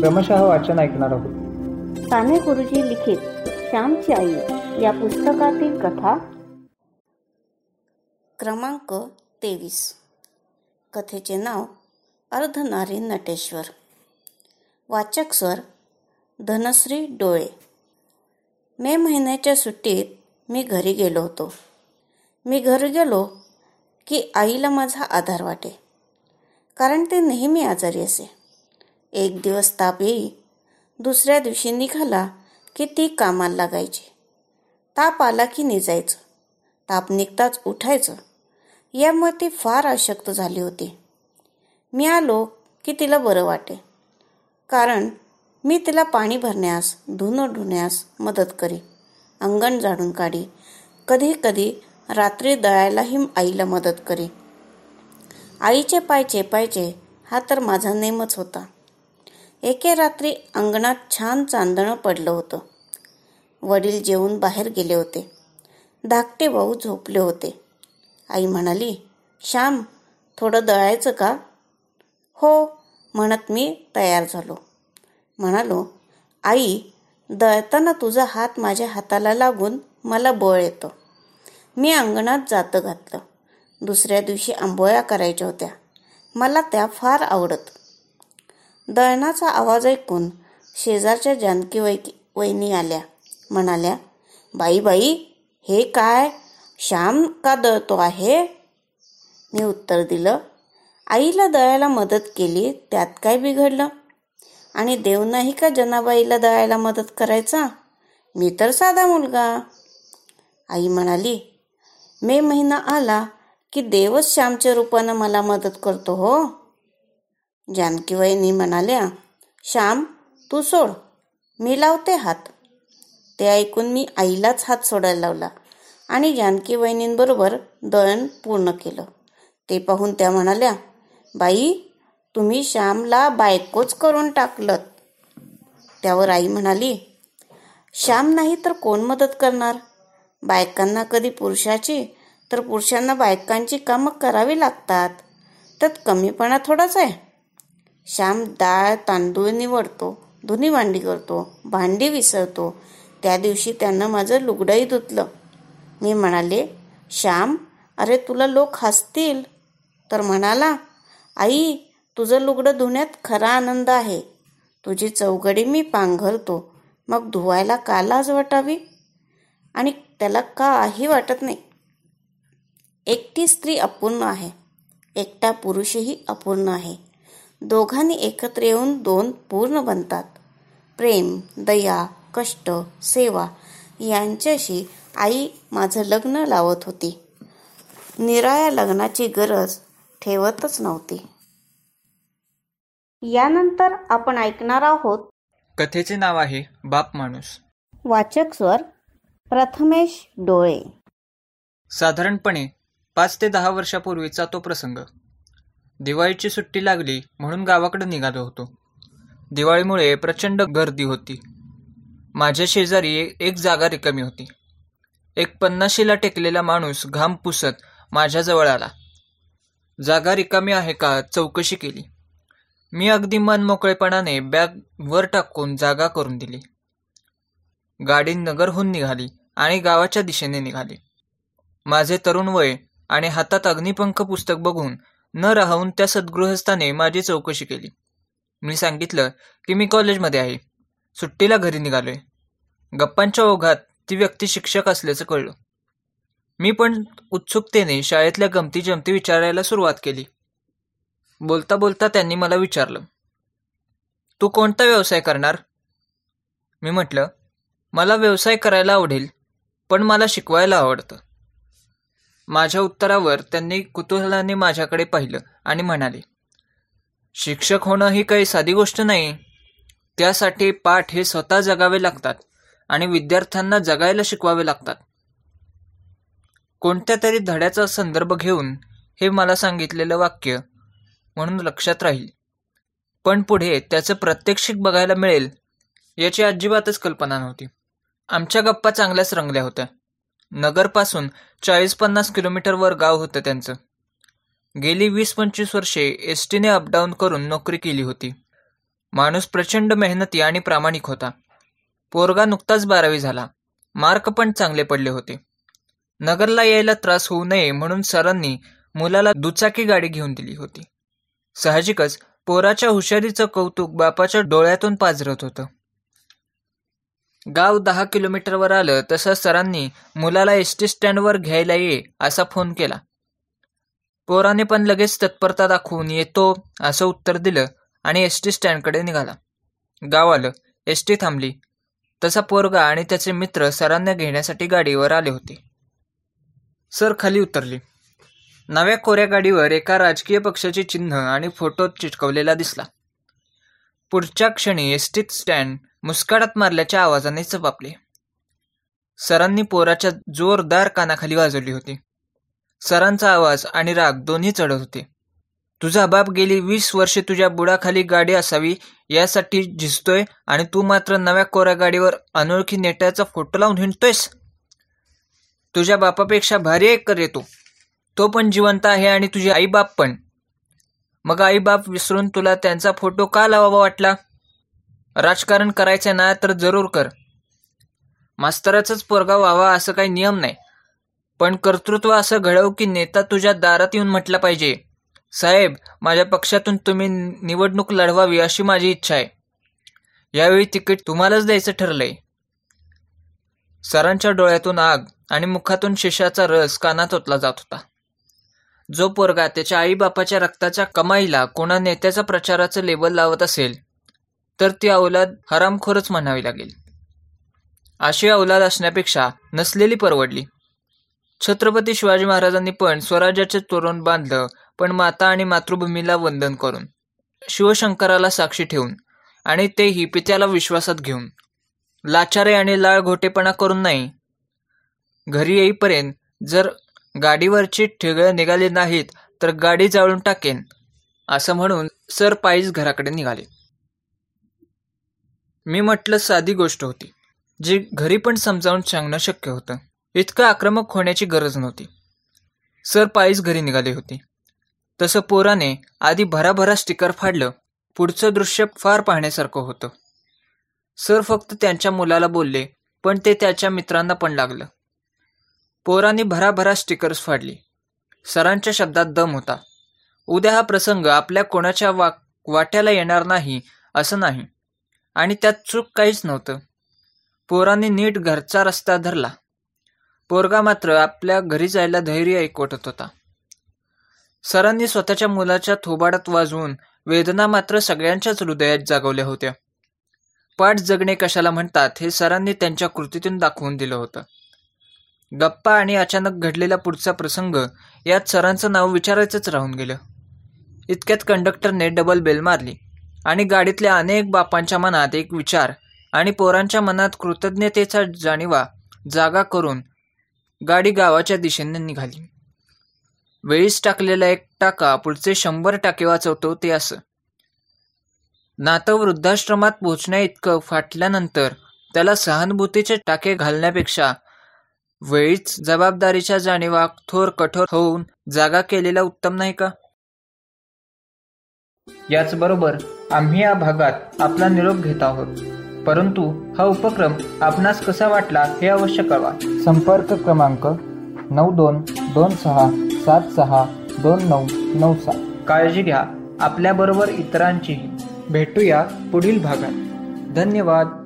क्रमशः वाचन ऐकणार आहोत. साने गुरुजी लिखित श्यामची आई या पुस्तकातील कथा. क्रमांक तेवीस. कथेचे नाव अर्धनारी नटेश्वर. वाचक स्वर धनश्री डोळे. मे महिन्याच्या सुट्टीत मी घरी गेलो होतो. मी घरी गेलो की आईला माझा आधार वाटे. कारण ते नेहमी आजारी असे. एक दिवस ताप येई दुसऱ्या दिवशी निघाला की ती कामाला लागायची. ताप आला की निजायचं. ताप निघताच उठायचं. यामुळे ती फार अशक्त झाली होती. मी आलो की तिला बरं वाटे. कारण मी तिला पाणी भरण्यास धुणं धुण्यास मदत करी. अंगण झाडून काढी. कधी कधी रात्री दळायलाही आईला मदत करी. आईचे पाय चेपायचे हा तर माझा नेमच होता. एके रात्री अंगणात छान चांदणं पडलं होतं. वडील जेवून बाहेर गेले होते. धाकटे भाऊ झोपले होते. आई म्हणाली श्याम थोडं दळायचं का? हो म्हणत मी तयार झालो. म्हणालो आई दळताना तुझा हात माझ्या हाताला लागून मला बळ येतं. मी अंगणात जातं घातलं. दुसऱ्या दिवशी आंबोळ्या करायच्या होत्या. मला त्या फार आवडत. दळणाचा आवाज ऐकून शेजारच्या जानकी वै वहिनी आल्या. म्हणाल्या बाई बाई हे काय? श्याम का दळतो आहे? मी उत्तर दिलं आईला दळायला मदत केली त्यात काय बिघडलं? आणि देव नाही का जनाबाईला दळायला मदत करायचा? मी तर साधा मुलगा. आई म्हणाली मे महिना आला की देवच श्यामच्या रूपानं मला मदत करतो हो. जानकी वहिनी म्हणाल्या श्याम तू सोड. मी लावते हात. ते ऐकून मी आईलाच हात सोडायला लावला आणि जानकी वहिनींबरोबर दळण पूर्ण केलं. ते पाहून त्या म्हणाल्या बाई तुम्ही श्यामला बायकोच करून टाकलं त्यावर आई म्हणाली श्याम नाही तर कोण मदत करणार? बायकांना कधी पुरुषाची तर पुरुषांना बायकांची कामं करावी लागतात. त्यात कमीपणा थोडाच आहे. श्याम डाळ तांदूळ निवडतो धुनी भांडी करतो भांडी विसरतो. त्या दिवशी त्यानं माझं लुगडंही धुतलं. मी म्हणाले श्याम अरे तुला लोक हसतील. तर म्हणाला आई तुझं लुगडं धुण्यात खरा आनंद आहे. तुझी चौघडी मी पांघरतो. मग धुवायला का लाज वाटावी? आणि त्याला काही वाटत नाही. एकटी स्त्री अपूर्ण आहे. एकटा पुरुषही अपूर्ण आहे. दोघांनी एकत्र येऊन दोन पूर्ण बनतात. प्रेम दया कष्ट सेवा यांच्याशी आई माझं लग्न लावत होती. निराळ्या लग्नाची गरज ठेवतच नव्हती. यानंतर आपण ऐकणार आहोत कथेचे नाव आहे बाप माणूस. वाचक स्वर प्रथमेश डोळे. साधारणपणे पाच ते दहा वर्षापूर्वीचा तो प्रसंग. दिवाळीची सुट्टी लागली म्हणून गावाकडे निघालो होतो. दिवाळीमुळे प्रचंड गर्दी होती. माझ्या शेजारी एक जागा रिकामी होती. एक पन्नाशीला टेकलेला माणूस घाम पुसत माझ्याजवळ आला. जागा रिकामी आहे का चौकशी केली. मी अगदी मन मोकळेपणाने बॅग वर टाकून जागा करून दिली. गाडी नगरहून निघाली आणि गावाच्या दिशेने निघाली. माझे तरुण वय आणि हातात अग्निपंख पुस्तक बघून न राहून त्या सद्गृहस्थाने माझी चौकशी केली. मी सांगितलं की मी कॉलेजमध्ये आहे. सुट्टीला घरी निघालोय. गप्पांच्या ओघात ती व्यक्ती शिक्षक असल्याचं कळलं. मी पण उत्सुकतेने शाळेतल्या गमती जमती विचारायला सुरुवात केली. बोलता बोलता त्यांनी मला विचारलं तू कोणता व्यवसाय करणार? मी म्हटलं मला व्यवसाय करायला आवडेल पण मला शिकवायला आवडतं. माझ्या उत्तरावर त्यांनी कुतूहलाने माझ्याकडे पाहिलं आणि म्हणाले शिक्षक होणं ही काही साधी गोष्ट नाही. त्यासाठी पाठ हे स्वतः जगावे लागतात आणि विद्यार्थ्यांना जगायला शिकवावे लागतात. कोणत्या तरी धड्याचा संदर्भ घेऊन हे मला सांगितलेलं वाक्य म्हणून लक्षात राहील. पण पुढे त्याचं प्रत्यक्षिक बघायला मिळेल याची अजिबातच कल्पना नव्हती. आमच्या गप्पा चांगल्याच रंगल्या होत्या. नगरपासून चाळीस पन्नास किलोमीटरवर गाव होतं त्यांचं. गेली वीस पंचवीस वर्षे एस टीने अपडाऊन करून नोकरी केली होती. माणूस प्रचंड मेहनती आणि प्रामाणिक होता. पोरगा नुकताच बारावी झाला. मार्क पण चांगले पडले होते. नगरला यायला त्रास होऊ नये म्हणून सरांनी मुलाला दुचाकी गाडी घेऊन दिली होती. साहजिकच पोराच्या हुशारीचं कौतुक बापाच्या डोळ्यातून पाजरत होतं. गाव दहा किलोमीटरवर आलं तसं सरांनी मुलाला एस टी स्टँडवर घ्यायला ये असा फोन केला. पोराने पण लगेच तत्परता दाखवून येतो असं उत्तर दिलं आणि एस टी स्टँडकडे निघाला. गाव आलं एस टी थांबली. तसा पोरगा आणि त्याचे मित्र सरांना घेण्यासाठी गाडीवर आले होते. सर खाली उतरली. नव्या कोऱ्या गाडीवर एका राजकीय पक्षाचे चिन्ह आणि फोटो चिटकवलेला दिसला. पुढच्या क्षणी एस टी स्टँड मुस्काळात मारल्याच्या आवाजाने चपापले सरांनी पोराच्या जोरदार कानाखाली वाजवली होती. सरांचा आवाज आणि राग दोन्ही चढत होते. तुझा बाप गेली वीस वर्षे तुझ्या बुडाखाली गाडी असावी यासाठी झिजतोय आणि तू मात्र नव्या कोऱ्या गाडीवर अनोळखी नेट्याचा फोटो लावून हिंडतोयस. तुझ्या बापापेक्षा भारी एक कर येतो तो पण जिवंत आहे आणि तुझी आई बाप पण. मग आई बाप विसरून तुला त्यांचा फोटो का लावावा वाटला? राजकारण करायचं ना तर जरूर कर. मास्तराचाच पोरगा व्हावा असं काही नियम नाही. पण कर्तृत्व असं घडव की नेता तुझ्या दारात येऊन म्हटलं पाहिजे. साहेब माझ्या पक्षातून तुम्ही निवडणूक लढवावी अशी माझी इच्छा आहे. यावेळी तिकीट तुम्हालाच द्यायचं ठरलंय. सरांच्या डोळ्यातून आग आणि मुखातून शिशाचा रस कानात ओतला जात होता. जो पोरगा त्याच्या आईबापाच्या रक्ताच्या कमाईला कोणा नेत्याचा प्रचाराचं लेबल लावत असेल तर ती अवलाद हरामखोरच म्हणावी लागेल. अशी अवलाद असण्यापेक्षा नसलेली परवडली. छत्रपती शिवाजी महाराजांनी पण स्वराज्याचे तोरण बांधलं पण माता आणि मातृभूमीला वंदन करून शिवशंकराला साक्षी ठेवून आणि तेही पित्याला विश्वासात घेऊन लाचारे आणि लाळ घोटेपणा करून नाही घरी येईपर्यंत जर गाडीवरची ठेगळं निघाली नाहीत तर गाडी जाळून टाकेन असं म्हणून सर पायीच घराकडे निघाले. मी म्हटलं साधी गोष्ट होती जी घरी पण समजावून सांगणं शक्य होतं. इतकं आक्रमक होण्याची गरज नव्हती. सर पायीच घरी निघाले होते. तसं पोराने आधी भराभरा स्टिकर फाडलं पुढचं दृश्य फार पाहण्यासारखं होतं. सर फक्त त्यांच्या मुलाला बोलले पण ते त्याच्या मित्रांना पण लागलं. पोरांनी भराभरा स्टिकर्स फाडली. सरांच्या शब्दात दम होता. उद्या हा प्रसंग आपल्या कोणाच्या वा वाट्याला येणार नाही असं नाही. आणि त्यात चूक काहीच नव्हतं. पोरांनी नीट घरचा रस्ता धरला. पोरगा मात्र आपल्या घरी जायला धैर्य ऐकवटत होता. सरांनी स्वतःच्या मुलाच्या थोबाडात वाजवून वेदना मात्र सगळ्यांच्याच हृदयात जागवल्या होत्या. पाठ जगणे कशाला म्हणतात हे सरांनी त्यांच्या कृतीतून दाखवून दिलं होतं. गप्पा आणि अचानक घडलेला पुढचा प्रसंग यात सरांचं नाव विचारायचंच राहून गेलं. इतक्यात कंडक्टरने डबल बेल मारली. आणि गाडीतल्या अनेक बापांच्या मनात एक विचार आणि पोरांच्या मनात कृतज्ञतेचा जाणीवा जागा करून गाडी गावाच्या दिशेने निघाली. वेळीच टाकलेला एक टाका पुढचे शंभर टाके वाचवतो ते असं. नातं वृद्धाश्रमात पोचण्या इतकं फाटल्यानंतर त्याला सहानुभूतीचे टाके घालण्यापेक्षा वेळीच जबाबदारीच्या जाणीवा थोर कठोर होऊन जागा केलेला उत्तम नाही का? याचबरोबर आम्ही या भागात आपला निरोप घेत आहोत. परंतु हा उपक्रम आपणास कसा वाटला हे अवश्य कळवा. संपर्क क्रमांक नऊ दोन दोन सहा सात सहा दोन नऊ नऊ सात. काळजी घ्या. आपल्याबरोबर इतरांचीही. भेटूया पुढील भागात. धन्यवाद.